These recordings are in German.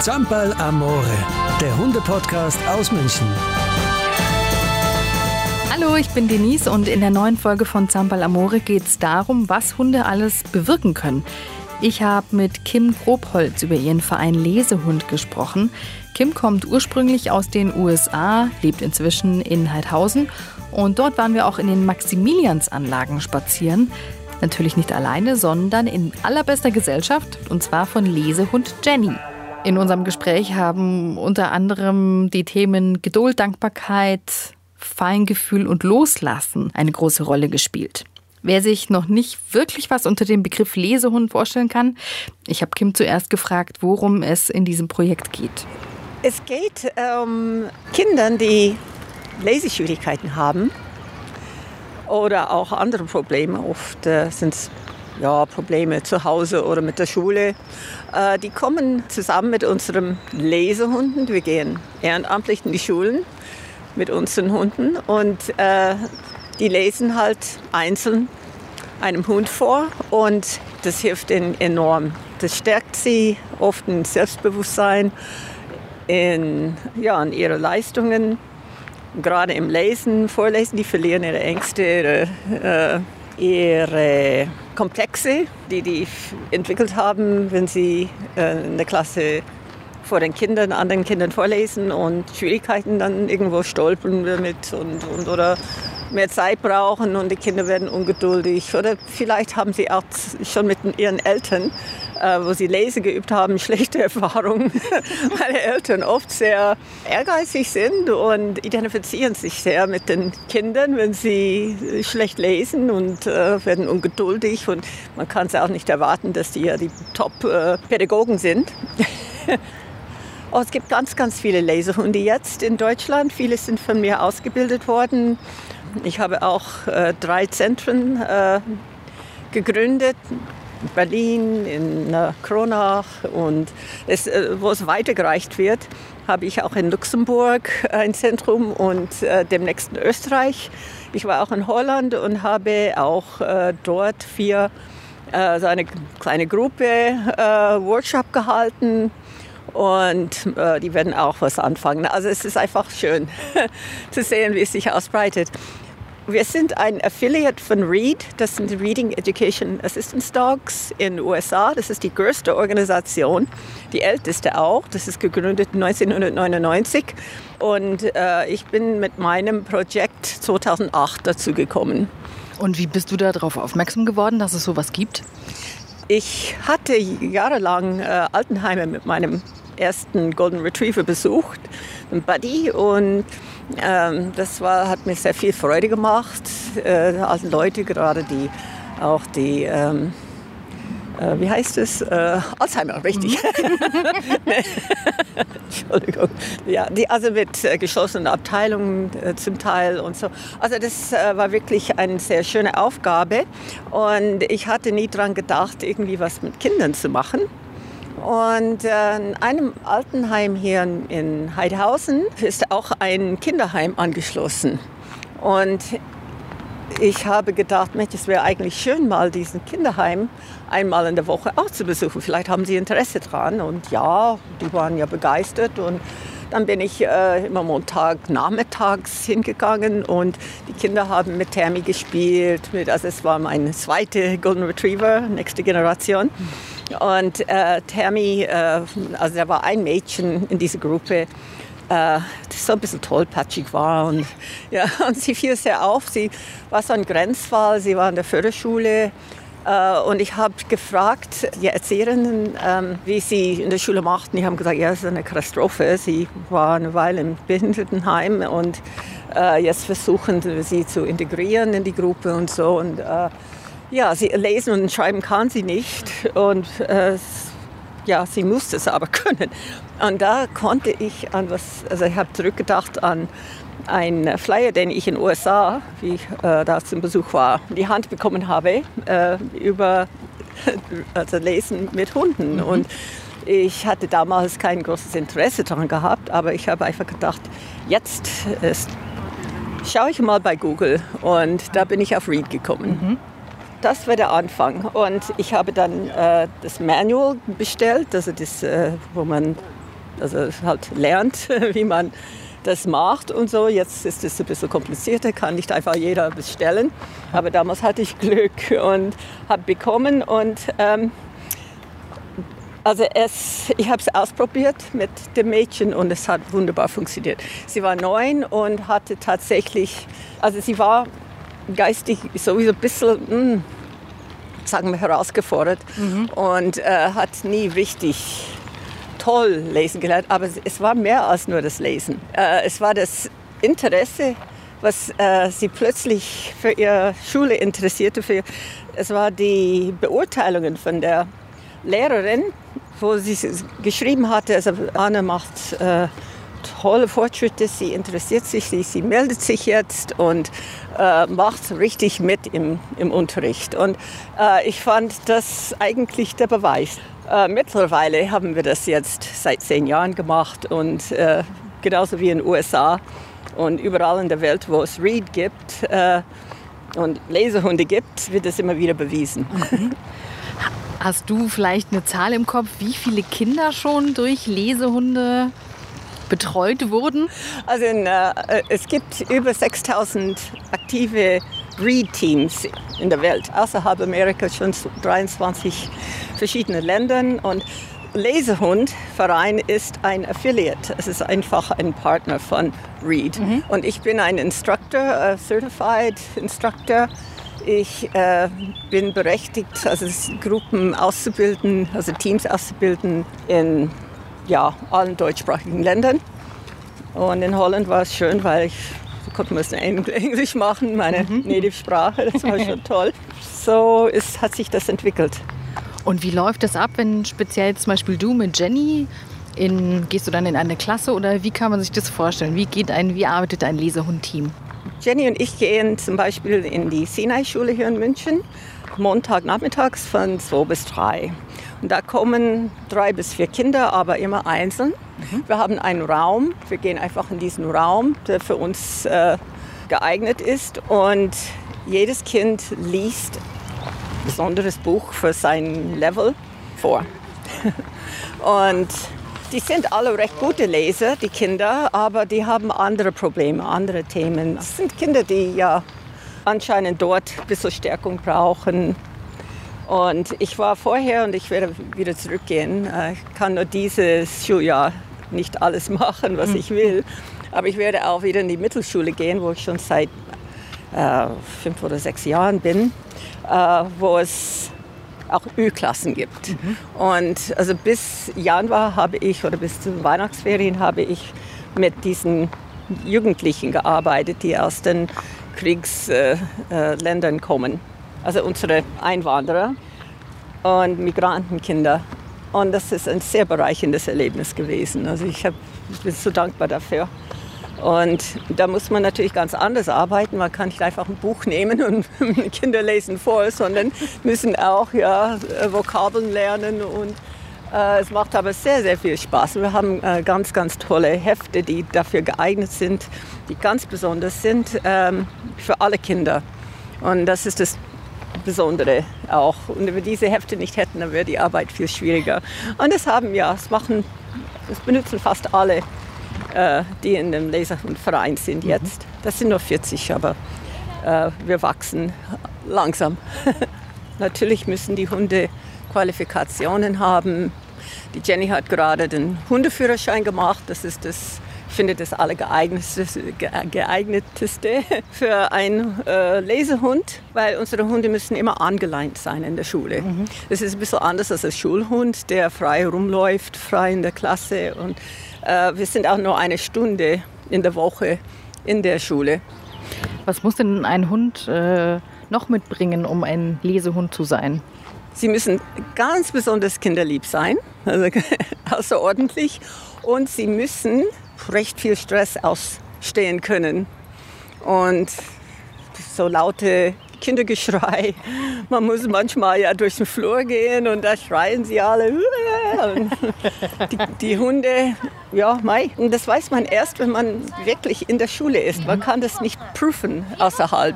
Zampal Amore, der Hunde-Podcast aus München. Hallo, ich bin Denise und in der neuen Folge von Zampal Amore geht es darum, was Hunde alles bewirken können. Ich habe mit Kim Grobholz über ihren Verein Lesehund gesprochen. Kim kommt ursprünglich aus den USA, lebt inzwischen in Heidhausen und dort waren wir auch in den Maximiliansanlagen spazieren. Natürlich nicht alleine, sondern in allerbester Gesellschaft und zwar von Lesehund Jenny. In unserem Gespräch haben unter anderem die Themen Geduld, Dankbarkeit, Feingefühl und Loslassen eine große Rolle gespielt. Wer sich noch nicht wirklich was unter dem Begriff Lesehund vorstellen kann, ich habe Kim zuerst gefragt, worum es in diesem Projekt geht. Es geht um Kindern, die Leseschwierigkeiten haben oder auch andere Probleme. Oft äh, sind es ja, Probleme zu Hause oder mit der Schule. Äh, die kommen zusammen mit unseren Lesehunden. Wir gehen ehrenamtlich in die Schulen mit unseren Hunden und äh, die lesen halt einzeln einem Hund vor und das hilft ihnen enorm. Das stärkt sie oft in Selbstbewusstsein, in, ja, in ihre Leistungen gerade im Lesen, Vorlesen, die verlieren ihre Ängste, ihre, äh, ihre Komplexe, die die entwickelt haben, wenn sie äh, in der Klasse vor den Kindern, anderen Kindern vorlesen und Schwierigkeiten dann irgendwo stolpern damit und, und oder mehr Zeit brauchen und die Kinder werden ungeduldig. Oder vielleicht haben sie auch schon mit ihren Eltern, äh, wo sie Lesen geübt haben, schlechte Erfahrungen, weil die Eltern oft sehr ehrgeizig sind und identifizieren sich sehr mit den Kindern, wenn sie schlecht lesen und äh, werden ungeduldig. Und man kann es auch nicht erwarten, dass die ja die Top-Pädagogen äh, sind. Oh, es gibt ganz, ganz viele Laserhunde jetzt in Deutschland. Viele sind von mir ausgebildet worden. Ich habe auch äh, drei Zentren äh, gegründet. In Berlin, in äh, Kronach und es, äh, wo es weitergereicht wird, habe ich auch in Luxemburg ein Zentrum und äh, demnächst in Österreich. Ich war auch in Holland und habe auch äh, dort vier so eine kleine Gruppe Workshop gehalten und äh, die werden auch was anfangen. Also es ist einfach schön zu sehen, wie es sich ausbreitet. Wir sind ein Affiliate von READ, das sind Reading Education Assistance Dogs in den USA. Das ist die größte Organisation, die älteste auch. Das ist gegründet 1999 und äh, ich bin mit meinem Projekt 2008 dazu gekommen. Und wie bist du darauf aufmerksam geworden, dass es sowas gibt? Ich hatte jahrelang äh, Altenheime mit meinem ersten Golden Retriever besucht, ein Buddy, und ähm, das war, hat mir sehr viel Freude gemacht. Äh, also Leute gerade, die auch die ähm, äh, wie heißt es? Äh, Alzheimer, richtig. Mhm. Entschuldigung. Ja, die, also mit äh, geschlossenen Abteilungen äh, zum Teil und so. Also das äh, war wirklich eine sehr schöne Aufgabe und ich hatte nie daran gedacht, irgendwie was mit Kindern zu machen. Und äh, in einem Altenheim hier in Heidhausen ist auch ein Kinderheim angeschlossen. Und ich habe gedacht, Mensch, es wäre eigentlich schön, mal diesen Kinderheim einmal in der Woche auch zu besuchen. Vielleicht haben Sie Interesse dran. Und ja, die waren ja begeistert. Und dann bin ich äh, immer Montag nachmittags hingegangen und die Kinder haben mit Tammy gespielt. Mit, also es war meine zweite Golden Retriever, nächste Generation. Und äh, Tammy, äh, also da war ein Mädchen in dieser Gruppe, äh, das so ein bisschen tollpatschig war. Und, ja, und sie fiel sehr auf. Sie war so ein Grenzfall. Sie war in der Förderschule. Äh, und ich habe gefragt, die Erzieherinnen, ähm, wie sie in der Schule machten. Die haben gesagt, ja, es ist eine Katastrophe. Sie war eine Weile im Behindertenheim und äh, jetzt versuchen sie zu integrieren in die Gruppe und so. Und äh, ja, sie lesen und schreiben kann sie nicht. Und äh, ja, sie musste es aber können. Und da konnte ich an was, also ich habe zurückgedacht an einen Flyer, den ich in den USA, wie ich äh, da zum Besuch war, in die Hand bekommen habe, äh, über also Lesen mit Hunden. Mhm. Und ich hatte damals kein großes Interesse daran gehabt, aber ich habe einfach gedacht, jetzt ist, schaue ich mal bei Google und da bin ich auf Read gekommen. Mhm. Das war der Anfang. Und ich habe dann äh, das Manual bestellt, also das, äh, wo man also halt lernt, wie man das macht und so. Jetzt ist es ein bisschen komplizierter, kann nicht einfach jeder bestellen. Aber damals hatte ich Glück und habe bekommen und ähm, also es, ich habe es ausprobiert mit dem Mädchen und es hat wunderbar funktioniert. Sie war neun und hatte tatsächlich, also sie war geistig sowieso ein bisschen, mh, hm, sagen wir, herausgefordert mhm. und äh, hat nie richtig toll lesen gelernt, aber es war mehr als nur das Lesen. Äh, es war das Interesse, was äh, sie plötzlich für ihre Schule interessierte. Für, es war die Beurteilungen von der Lehrerin, wo sie geschrieben hatte, also Anne macht äh, tolle Fortschritte, sie interessiert sich, sie, sie meldet sich jetzt und äh, macht richtig mit im, im Unterricht. Und äh, ich fand das eigentlich der Beweis. Äh, mittlerweile haben wir das jetzt seit zehn Jahren gemacht und äh, genauso wie in den USA und überall in der Welt, wo es Read gibt äh, und Lesehunde gibt, wird das immer wieder bewiesen. Mhm. Hast du vielleicht eine Zahl im Kopf, wie viele Kinder schon durch Lesehunde betreut wurden? Also in, äh, es gibt über 6000 aktive Read-Teams in der Welt, außerhalb Amerikas schon 23 verschiedene Ländern und Lesehund-Verein ist ein Affiliate. Es ist einfach ein Partner von Read. Mhm. Und ich bin ein Instructor, uh, Certified Instructor ich äh, bin berechtigt, also Gruppen auszubilden, also Teams auszubilden in ja, allen deutschsprachigen Ländern. Und in Holland war es schön, weil ich konnte man es in Englisch machen, meine mhm. Native-Sprache, das war schon toll. So ist, hat sich das entwickelt. Und wie läuft das ab, wenn speziell zum Beispiel du mit Jenny in, gehst du dann in eine Klasse oder wie kann man sich das vorstellen? Wie geht ein, wie arbeitet ein Lesehund-Team? Jenny und ich gehen zum Beispiel in die Sinai-Schule hier in München, Montagnachmittags von 2 bis 3. Da kommen drei bis vier Kinder, aber immer einzeln. Mhm. Wir haben einen Raum, wir gehen einfach in diesen Raum, der für uns äh, geeignet ist. Und jedes Kind liest ein besonderes Buch für sein Level vor. und die sind alle recht gute Leser, die Kinder, aber die haben andere Probleme, andere Themen. Das sind Kinder, die ja anscheinend dort ein bisschen Stärkung brauchen. Und ich war vorher und ich werde wieder zurückgehen. Äh, ich kann nur dieses Schuljahr nicht alles machen, was ich will. Aber ich werde auch wieder in die Mittelschule gehen, wo ich schon seit äh, fünf oder sechs Jahren bin, äh, wo es auch Ü-Klassen gibt. Mhm. Und also bis Januar habe ich oder bis zu Weihnachtsferien habe ich mit diesen Jugendlichen gearbeitet, die aus den Kriegsländern äh, kommen. Also unsere Einwanderer und Migrantenkinder. Und das ist ein sehr bereicherndes Erlebnis gewesen. Also ich, hab, ich bin so dankbar dafür. Und da muss man natürlich ganz anders arbeiten. Man kann nicht einfach ein Buch nehmen und Kinder lesen vor, sondern müssen auch ja, Vokabeln lernen. Und äh, es macht aber sehr, sehr viel Spaß. Wir haben äh, ganz, ganz tolle Hefte, die dafür geeignet sind, die ganz besonders sind ähm, für alle Kinder. Und das ist das Besondere auch. Und wenn wir diese Hefte nicht hätten, dann wäre die Arbeit viel schwieriger. Und das haben ja, das machen, das benutzen fast alle äh, die in dem Laserhundverein sind mhm. jetzt. Das sind nur 40, aber äh, wir wachsen langsam. Natürlich müssen die Hunde Qualifikationen haben. Die Jenny hat gerade den Hundeführerschein gemacht. Das ist das finde das allergeeigneteste geeigneteste für einen äh, Lesehund, weil unsere Hunde müssen immer angeleint sein in der Schule. Mhm. Das ist ein bisschen anders als ein Schulhund, der frei rumläuft, frei in der Klasse und äh, wir sind auch nur eine Stunde in der Woche in der Schule. Was muss denn ein Hund äh, noch mitbringen, um ein Lesehund zu sein? Sie müssen ganz besonders kinderlieb sein, also außerordentlich. Und sie müssen recht viel Stress ausstehen können. Und so laute Kindergeschrei. Man muss manchmal ja durch den Flur gehen und da schreien sie alle. Die, die, Hunde, ja, mei. Und das weiß man erst, wenn man wirklich in der Schule ist. Man kann das nicht prüfen außerhalb.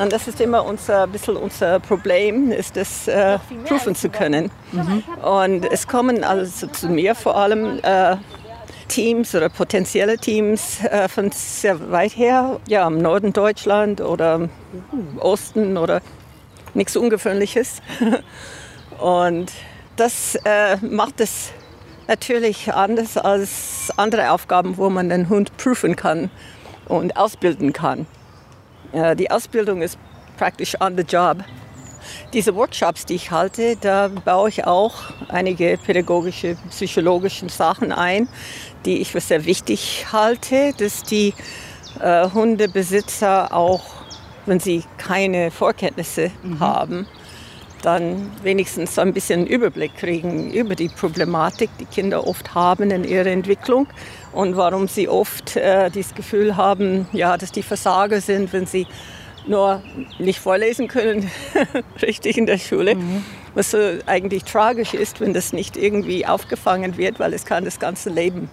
Und das ist immer unser, bisschen unser Problem, ist das äh, prüfen zu können. Mhm. Und es kommen also zu mir vor allem äh, Teams oder potenzielle Teams äh, von sehr weit her, ja, im Norden Deutschland oder im Osten oder nichts Ungewöhnliches. Und das äh, macht es natürlich anders als andere Aufgaben, wo man den Hund prüfen kann und ausbilden kann. Äh, die Ausbildung ist praktisch on the job. Diese Workshops, die ich halte, da baue ich auch einige pädagogische, psychologische Sachen ein, die ich für sehr wichtig halte, dass die äh, Hundebesitzer auch, wenn sie keine Vorkenntnisse mhm. haben, dann wenigstens so ein bisschen Überblick kriegen über die Problematik, die Kinder oft haben in ihrer Entwicklung und warum sie oft äh, das Gefühl haben, ja, dass die Versager sind, wenn sie nur nicht vorlesen können, richtig in der Schule. Mhm. Was so eigentlich tragisch ist, wenn das nicht irgendwie aufgefangen wird, weil es kann das ganze Leben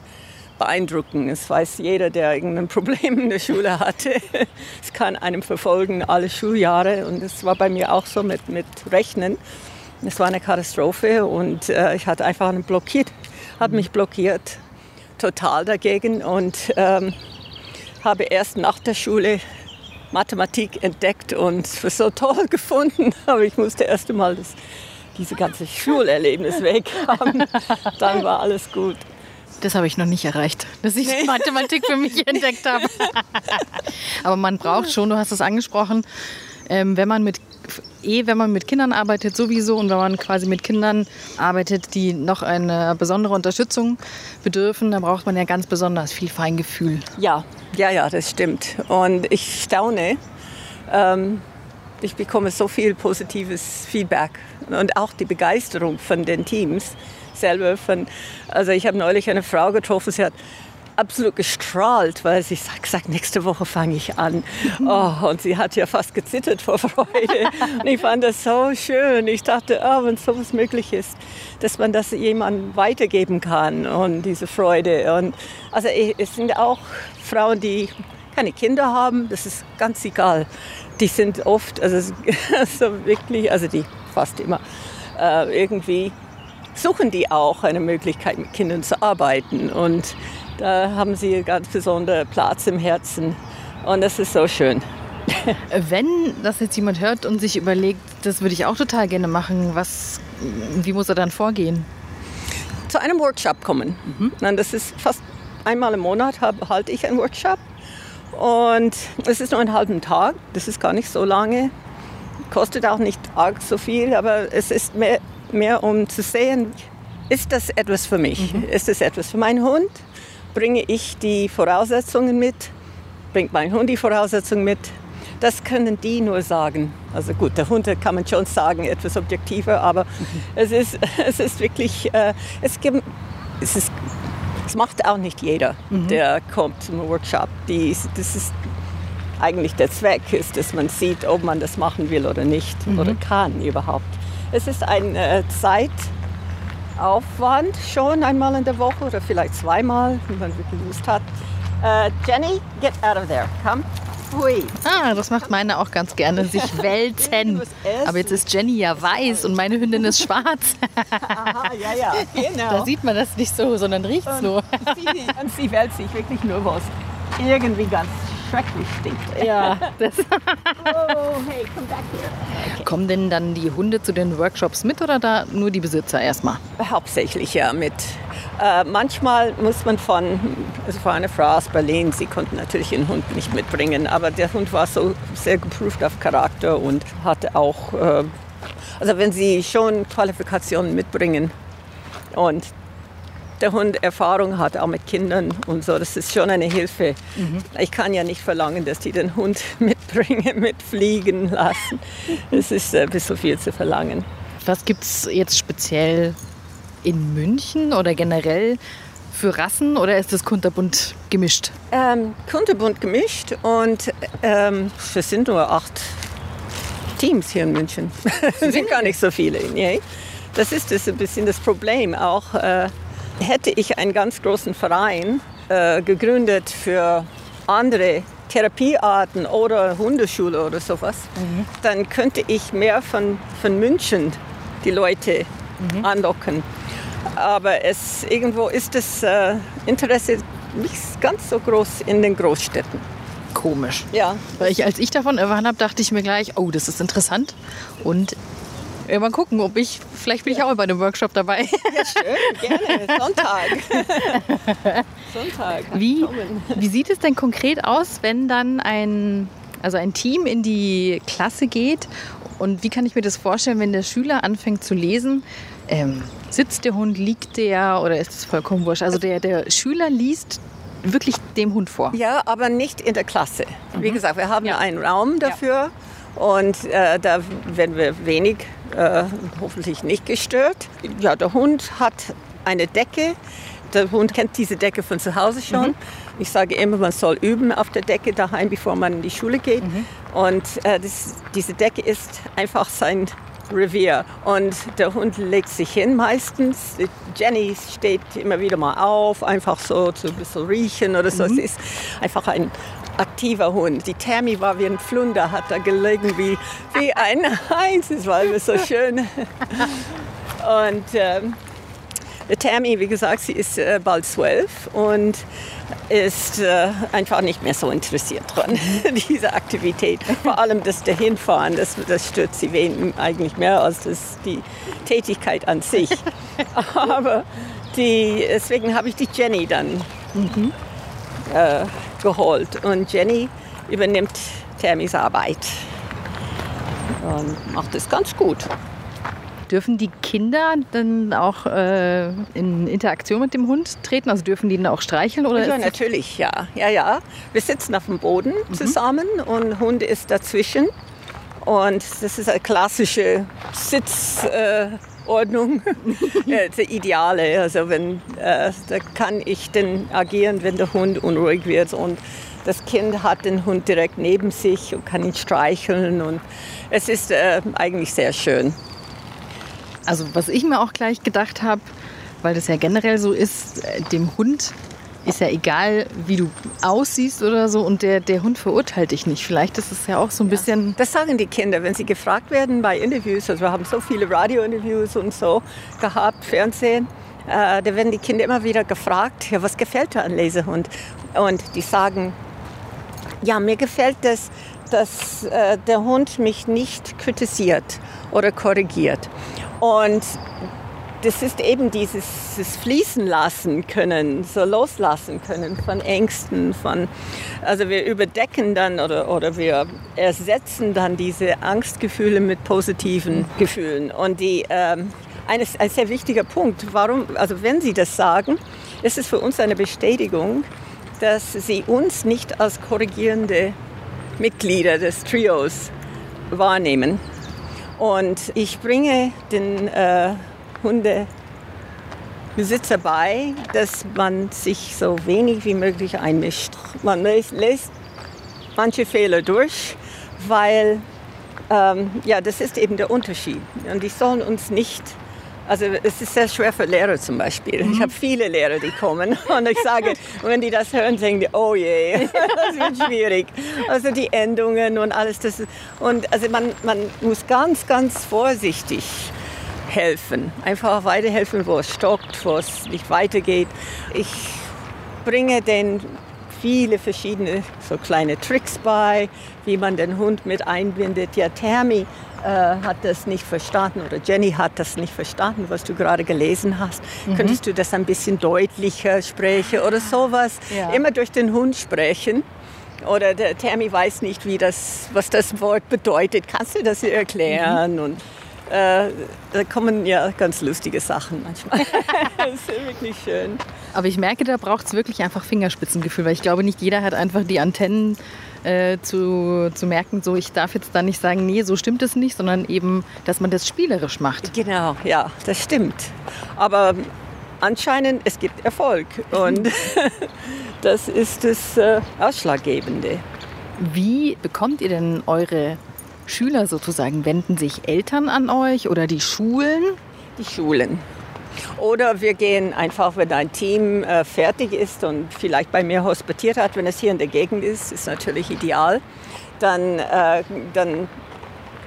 beeindrucken. Es weiß jeder, der irgendein Problem in der Schule hatte. Es kann einem verfolgen alle Schuljahre und das war bei mir auch so mit, mit Rechnen. Es war eine Katastrophe und äh, ich hatte einfach einen blockiert, habe mich blockiert total dagegen und ähm, habe erst nach der Schule Mathematik entdeckt und für so toll gefunden. Aber ich musste erst einmal das, diese ganze Schulerlebnis weg haben. Dann war alles gut. Das habe ich noch nicht erreicht, dass ich nee. Mathematik für mich entdeckt habe. Aber man braucht schon, du hast es angesprochen, ähm, wenn man mit eh, wenn man mit Kindern arbeitet, sowieso und wenn man quasi mit Kindern arbeitet, die noch eine besondere Unterstützung bedürfen, dann braucht man ja ganz besonders viel Feingefühl. Ja, ja, ja, das stimmt. Und ich staune. Ähm, ich bekomme so viel positives Feedback und auch die Begeisterung von den Teams selber. Von, also ich habe neulich eine Frau getroffen, sie hat absolut gestrahlt, weil sie sagt, nächste Woche fange ich an. Oh, und sie hat ja fast gezittert vor Freude. Und ich fand das so schön. Ich dachte, oh, wenn sowas möglich ist, dass man das jemandem weitergeben kann und diese Freude. Und also es sind auch Frauen, die keine Kinder haben, das ist ganz egal. Die sind oft, also, also wirklich, also die fast immer, äh, irgendwie suchen die auch eine Möglichkeit, mit Kindern zu arbeiten. Und da haben sie einen ganz besonderen Platz im Herzen. Und das ist so schön. Wenn das jetzt jemand hört und sich überlegt, das würde ich auch total gerne machen, was, wie muss er dann vorgehen? Zu einem Workshop kommen. Mhm. Das ist fast einmal im Monat halte ich einen Workshop. Und es ist nur einen halben Tag, das ist gar nicht so lange. Kostet auch nicht arg so viel, aber es ist mehr, mehr um zu sehen, ist das etwas für mich? Mhm. Ist das etwas für meinen Hund? Bringe ich die Voraussetzungen mit, bringt mein Hund die Voraussetzungen mit. Das können die nur sagen. Also gut, der Hund kann man schon sagen, etwas objektiver, aber mhm. es, ist, es ist wirklich, äh, es, gibt, es, ist, es macht auch nicht jeder, mhm. der kommt zum Workshop. Die, das ist eigentlich der Zweck, ist, dass man sieht, ob man das machen will oder nicht mhm. oder kann überhaupt. Es ist eine Zeit, Aufwand schon einmal in der Woche oder vielleicht zweimal, wenn man wirklich Lust hat. Uh, Jenny, get out of there. Come. Hui. Ah, das macht meine auch ganz gerne, sich wälzen. Aber jetzt ist Jenny ja weiß und meine Hündin ist schwarz. Aha, ja, ja, genau. Da sieht man das nicht so, sondern riecht es nur. Und sie wälzt sich wirklich nur was irgendwie ganz schrecklich stinkt. Ja. Das oh, hey, come back here. Okay. Kommen denn dann die Hunde zu den Workshops mit oder da nur die Besitzer erstmal? Hauptsächlich ja mit. Äh, manchmal muss man von, also von einer Frau aus Berlin, sie konnte natürlich ihren Hund nicht mitbringen, aber der Hund war so sehr geprüft auf Charakter und hatte auch, äh, also wenn sie schon Qualifikationen mitbringen und der Hund Erfahrung hat, auch mit Kindern und so. Das ist schon eine Hilfe. Mhm. Ich kann ja nicht verlangen, dass die den Hund mitbringen, mitfliegen lassen. Das ist ein bisschen viel zu verlangen. Was gibt es jetzt speziell in München oder generell für Rassen oder ist das kunterbunt gemischt? Ähm, kunterbunt gemischt und ähm, es sind nur acht Teams hier in München. Es sind gar nicht so viele. Nee. Das ist das ein bisschen das Problem auch. Äh, Hätte ich einen ganz großen Verein äh, gegründet für andere Therapiearten oder Hundeschule oder sowas, mhm. dann könnte ich mehr von, von München die Leute mhm. anlocken. Aber es, irgendwo ist das äh, Interesse nicht ganz so groß in den Großstädten. Komisch. Ja. Weil ich, als ich davon erfahren habe, dachte ich mir gleich, oh, das ist interessant. Und mal gucken, ob ich, vielleicht bin ich auch bei einem Workshop dabei. Ja, schön, gerne. Sonntag. Sonntag. Wie, wie sieht es denn konkret aus, wenn dann ein, also ein Team in die Klasse geht? Und wie kann ich mir das vorstellen, wenn der Schüler anfängt zu lesen? Ähm, sitzt der Hund, liegt der oder ist es vollkommen wurscht? Also der, der Schüler liest wirklich dem Hund vor. Ja, aber nicht in der Klasse. Wie gesagt, wir haben Mhm. Ja. einen Raum dafür und äh, da werden wir wenig, äh, hoffentlich nicht gestört. Ja, der Hund hat eine Decke. Der Hund kennt diese Decke von zu Hause schon. Mhm. Ich sage immer, man soll üben auf der Decke daheim, bevor man in die Schule geht. Mhm. Und äh, das, diese Decke ist einfach sein Revier. Und der Hund legt sich hin meistens. Jenny steht immer wieder mal auf, einfach so zu ein bisschen riechen oder so. Es ist einfach ein aktiver Hund. Die Tammy war wie ein Flunder, hat da gelegen wie, wie ein Heinz. Es war immer so schön. Und ähm, Tammy, wie gesagt, sie ist äh, bald zwölf und ist äh, einfach nicht mehr so interessiert dran, diese Aktivität. Vor allem das Dahinfahren, das, das stört sie eigentlich mehr als das, die Tätigkeit an sich. Aber die, deswegen habe ich die Jenny dann äh, geholt. Und Jenny übernimmt Tammys Arbeit und macht es ganz gut. Dürfen die Kinder dann auch äh, in Interaktion mit dem Hund treten? Also dürfen die ihn auch streicheln? Oder Ja, natürlich, ja. ja, ja. Wir sitzen auf dem Boden zusammen und Hund ist dazwischen. Und das ist eine klassische Sitzordnung, äh, die Ideale. Also wenn, äh, da kann ich dann agieren, wenn der Hund unruhig wird. Und das Kind hat den Hund direkt neben sich und kann ihn streicheln. Und es ist äh, eigentlich sehr schön. Also was ich mir auch gleich gedacht habe, weil das ja generell so ist, äh, dem Hund ist ja egal, wie du aussiehst oder so und der, der Hund verurteilt dich nicht. Vielleicht ist es ja auch so ein bisschen... Das sagen die Kinder, wenn sie gefragt werden bei Interviews. Also wir haben so viele Radiointerviews und so gehabt, Fernsehen. Äh, da werden die Kinder immer wieder gefragt, ja, was gefällt dir an Lesehund? Und die sagen, ja, mir gefällt es, dass äh, der Hund mich nicht kritisiert oder korrigiert. Und das ist eben dieses, dieses Fließen lassen können, so loslassen können von Ängsten, von, also wir überdecken dann oder, oder wir ersetzen dann diese Angstgefühle mit positiven Gefühlen. Und die, ähm, eines, ein sehr wichtiger Punkt, warum, also wenn Sie das sagen, ist es für uns eine Bestätigung, dass Sie uns nicht als korrigierende Mitglieder des Trios wahrnehmen. Und ich bringe den äh, Hundebesitzer bei, dass man sich so wenig wie möglich einmischt. Man lässt, manche Fehler durch, weil ähm, ja, das ist eben der Unterschied. Und die sollen uns nicht also es ist sehr schwer für Lehrer zum Beispiel. Ich habe viele Lehrer, die kommen und ich sage, wenn die das hören, denken die, oh je, das wird schwierig. Also die Endungen und alles das. Und also man, man muss ganz, ganz vorsichtig helfen. Einfach weiterhelfen, wo es stockt, wo es nicht weitergeht. Ich bringe den viele verschiedene so kleine Tricks bei, wie man den Hund mit einbindet. Ja, Tammy äh, hat das nicht verstanden oder Jenny hat das nicht verstanden, was du gerade gelesen hast. Könntest du das ein bisschen deutlicher sprechen oder sowas? Ja. Immer durch den Hund sprechen. Oder der Tammy weiß nicht, wie das, was das Wort bedeutet. Kannst du das ihr erklären? Und äh, da kommen ja ganz lustige Sachen manchmal. das ist wirklich schön. Aber ich merke, da braucht es wirklich einfach Fingerspitzengefühl, weil ich glaube, nicht jeder hat einfach die Antennen äh, zu, zu merken, so ich darf jetzt da nicht sagen, nee, so stimmt es nicht, sondern eben, dass man das spielerisch macht. Genau, ja, das stimmt. Aber anscheinend, es gibt Erfolg und das ist das äh, Ausschlaggebende. Wie bekommt ihr denn eure Schüler sozusagen? Wenden sich Eltern an euch oder die Schulen? Die Schulen. Oder wir gehen einfach, wenn ein Team äh, fertig ist und vielleicht bei mir hospitiert hat, wenn es hier in der Gegend ist, ist natürlich ideal, dann, äh, dann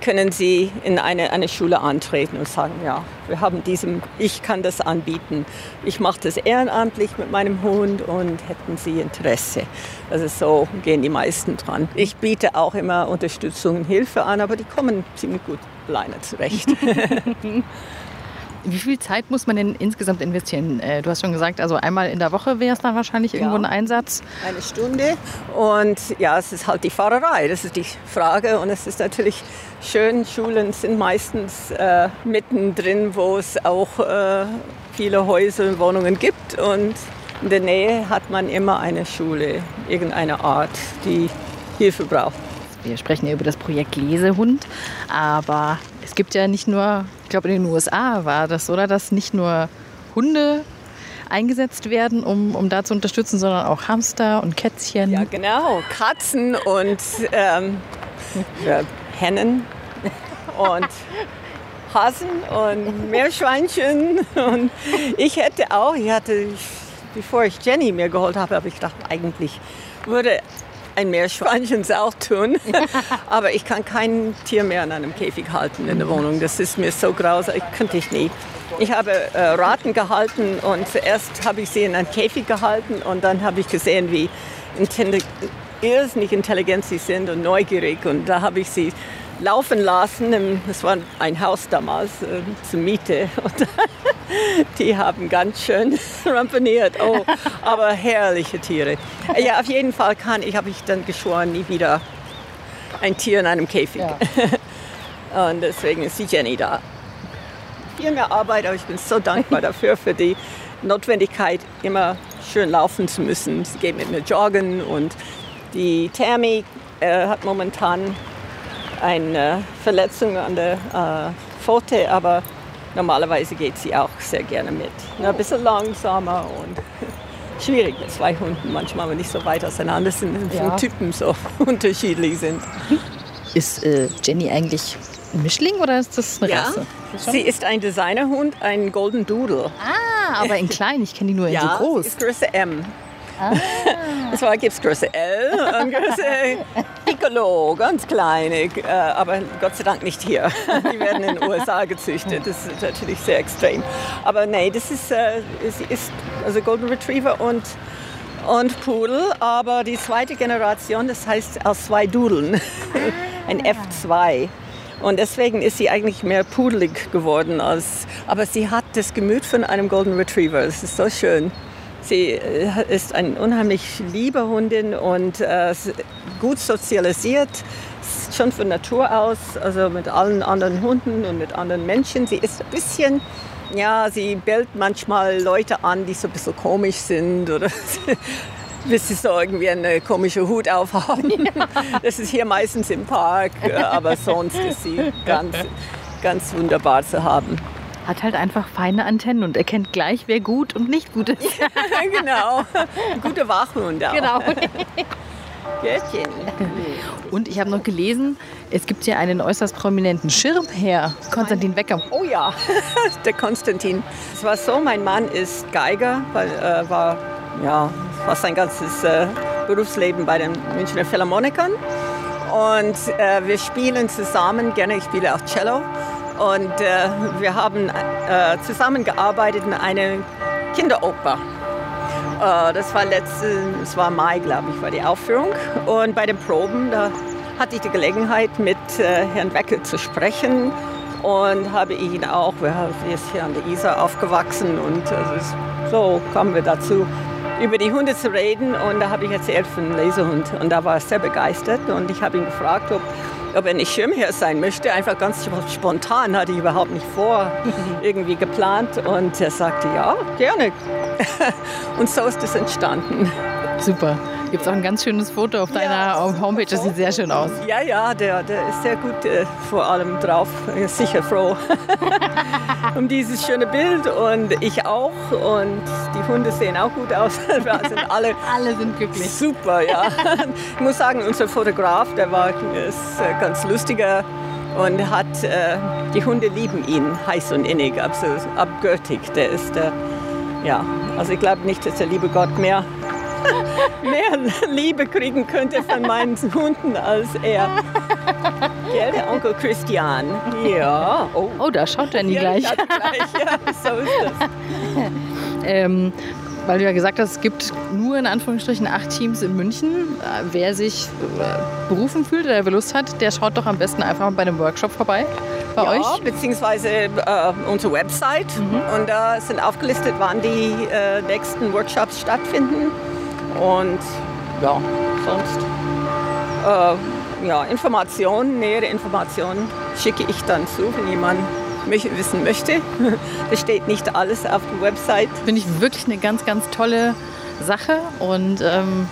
können sie in eine, eine Schule antreten und sagen, ja, wir haben diesem, ich kann das anbieten. Ich mache das ehrenamtlich mit meinem Hund und hätten Sie Interesse. Also so gehen die meisten dran. Ich biete auch immer Unterstützung und Hilfe an, aber die kommen ziemlich gut alleine zurecht. Wie viel Zeit muss man denn insgesamt investieren? Äh, du hast schon gesagt, also einmal in der Woche wäre es dann wahrscheinlich irgendwo ja. ein Einsatz. Eine Stunde. Und ja, es ist halt die Fahrerei, das ist die Frage. Und es ist natürlich schön, Schulen sind meistens äh, mittendrin, wo es auch äh, viele Häuser und Wohnungen gibt. Und in der Nähe hat man immer eine Schule, irgendeine Art, die Hilfe braucht. Wir sprechen ja über das Projekt Lesehund, aber es gibt ja nicht nur, glaube in den USA war das, oder, dass nicht nur Hunde eingesetzt werden, um, um da zu unterstützen, sondern auch Hamster und Kätzchen. Ja, genau. Katzen und ähm, ja, Hennen und Hasen und Meerschweinchen. Und ich hätte auch, ich hatte, bevor ich Jenny mir geholt habe, habe ich gedacht, eigentlich würde ein Meerschweinchen auch tun. Aber ich kann kein Tier mehr in einem Käfig halten in der Wohnung. Das ist mir so grausam, ich könnte ich nie. Ich habe äh, Raten gehalten und zuerst habe ich sie in einem Käfig gehalten und dann habe ich gesehen, wie irrsinnig intelligent sie sind und neugierig. Und da habe ich sie laufen lassen. Es war ein Haus damals äh, zur Miete. Und die haben ganz schön ramponiert. Oh, aber herrliche Tiere. Ja, auf jeden Fall kann ich, habe ich dann geschworen, nie wieder ein Tier in einem Käfig. Ja. Und deswegen ist die Jenny da. Viel mehr Arbeit, aber ich bin so dankbar dafür, für die Notwendigkeit, immer schön laufen zu müssen. Sie geht mit mir joggen und die Thermi äh, hat momentan eine Verletzung an der äh, Pfote, aber normalerweise geht sie auch sehr gerne mit. Ein bisschen langsamer und schwierig mit zwei Hunden manchmal, wenn nicht so weit auseinander sind und ja. Typen so unterschiedlich sind. Ist äh, Jenny eigentlich ein Mischling oder ist das eine ja, Rasse? Sie ist ein Designerhund, ein Golden Doodle. Ah, aber in klein. Ich kenne die nur in ja, so groß. Ist Größe M. Ah. Und zwar gibt es Größe L und Größe Piccolo, ganz kleine, äh, aber Gott sei Dank nicht hier. Die werden in den USA gezüchtet, das ist natürlich sehr extrem. Aber nein, das ist, äh, sie ist also Golden Retriever und, und Pudel, aber die zweite Generation, das heißt aus zwei Dudeln, ein ah. F2. Und deswegen ist sie eigentlich mehr pudelig geworden. Als, aber sie hat das Gemüt von einem Golden Retriever. Das ist so schön. Sie äh, ist eine unheimlich liebe Hundin und äh, gut sozialisiert, schon von Natur aus, also mit allen anderen Hunden und mit anderen Menschen. Sie ist ein bisschen, ja, sie bellt manchmal Leute an, die so ein bisschen komisch sind oder bis sie so irgendwie einen komischen Hut aufhaben. Das ist hier meistens im Park, äh, aber sonst ist sie ganz, ganz wunderbar zu haben hat halt einfach feine Antennen und erkennt gleich, wer gut und nicht gut ist. Ja, genau. Gute Wachhund auch. Genau. Göttchen. Und ich habe noch gelesen, es gibt hier einen äußerst prominenten Schirmherr, Konstantin Wecker. Oh ja, der Konstantin. Es war so, mein Mann ist Geiger, weil er äh, war ja, fast sein ganzes äh, Berufsleben bei den Münchner Philharmonikern. Und äh, wir spielen zusammen, gerne ich spiele auch Cello. Und äh, wir haben äh, zusammengearbeitet in einer Kinderoper. Äh, das war letztes, war Mai, glaube ich, war die Aufführung. Und bei den Proben, da hatte ich die Gelegenheit, mit äh, Herrn Weckel zu sprechen und habe ihn auch, wir sind hier an der Isar aufgewachsen und äh, so kamen wir dazu, über die Hunde zu reden. Und da habe ich erzählt von Lesehund und da war er sehr begeistert und ich habe ihn gefragt, ob ob er nicht Schirmherr sein möchte. Einfach ganz spontan, hatte ich überhaupt nicht vor, irgendwie geplant. Und er sagte, ja, gerne. Und so ist es entstanden. Super. Gibt es auch ein ganz schönes Foto auf deiner ja, Homepage, das sieht sehr schön aus. Ja, ja, der, der ist sehr gut äh, vor allem drauf, sicher froh um dieses schöne Bild und ich auch und die Hunde sehen auch gut aus. Wir sind alle, alle sind glücklich. Super, ja. Ich muss sagen, unser Fotograf, der war ist äh, ganz lustiger und hat, äh, die Hunde lieben ihn heiß und innig, absolut abgöttig. Der ist, äh, ja, also ich glaube nicht, dass der liebe Gott mehr mehr Liebe kriegen könnte von meinen Hunden als er. Gell, der Onkel Christian. Ja. Oh, oh da schaut Jenny ja, gleich. gleich. Ja, so ist das. Ähm, weil du ja gesagt hast, es gibt nur in Anführungsstrichen acht Teams in München. Äh, Wer sich äh, berufen fühlt oder wer Lust hat, der schaut doch am besten einfach bei einem Workshop vorbei bei ja, euch. bezingsweise äh, unsere Website. Und da sind aufgelistet, wann die äh, nächsten Workshops stattfinden. Und ja, sonst äh, ja, Informationen, nähere Informationen schicke ich dann zu, wenn jemand mich wissen möchte. Da steht nicht alles auf der Website. Finde ich wirklich eine ganz, ganz tolle Sache und ähm,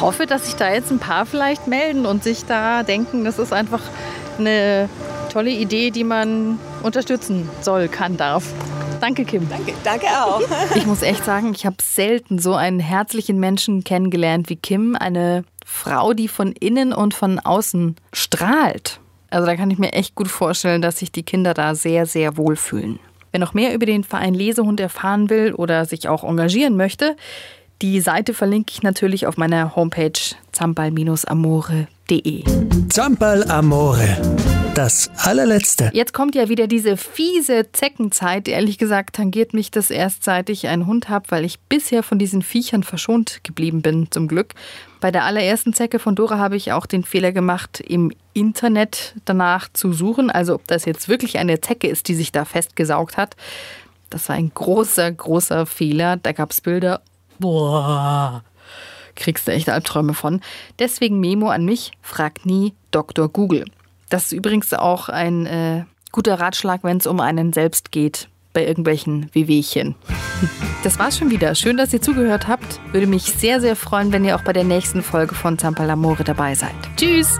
hoffe, dass sich da jetzt ein paar vielleicht melden und sich da denken, das ist einfach eine tolle Idee, die man unterstützen soll, kann, darf. Danke, Kim. Danke, danke auch. Ich muss echt sagen, ich habe selten so einen herzlichen Menschen kennengelernt wie Kim. Eine Frau, die von innen und von außen strahlt. Also da kann ich mir echt gut vorstellen, dass sich die Kinder da sehr, sehr wohlfühlen. Wer noch mehr über den Verein Lesehund erfahren will oder sich auch engagieren möchte, die Seite verlinke ich natürlich auf meiner Homepage zampal-amore.de. Zampal Amore. Das allerletzte. Jetzt kommt ja wieder diese fiese Zeckenzeit. Ehrlich gesagt tangiert mich das erst seit ich einen Hund habe, weil ich bisher von diesen Viechern verschont geblieben bin, zum Glück. Bei der allerersten Zecke von Dora habe ich auch den Fehler gemacht, im Internet danach zu suchen. Also ob das jetzt wirklich eine Zecke ist, die sich da festgesaugt hat. Das war ein großer, großer Fehler. Da gab es Bilder. Boah, kriegst du echt Albträume von. Deswegen Memo an mich, frag nie Dr. Google. Das ist übrigens auch ein äh, guter Ratschlag, wenn es um einen selbst geht, bei irgendwelchen Wehwehchen. Das war's schon wieder. Schön, dass ihr zugehört habt. Würde mich sehr, sehr freuen, wenn ihr auch bei der nächsten Folge von Zampa Lamore dabei seid. Tschüss!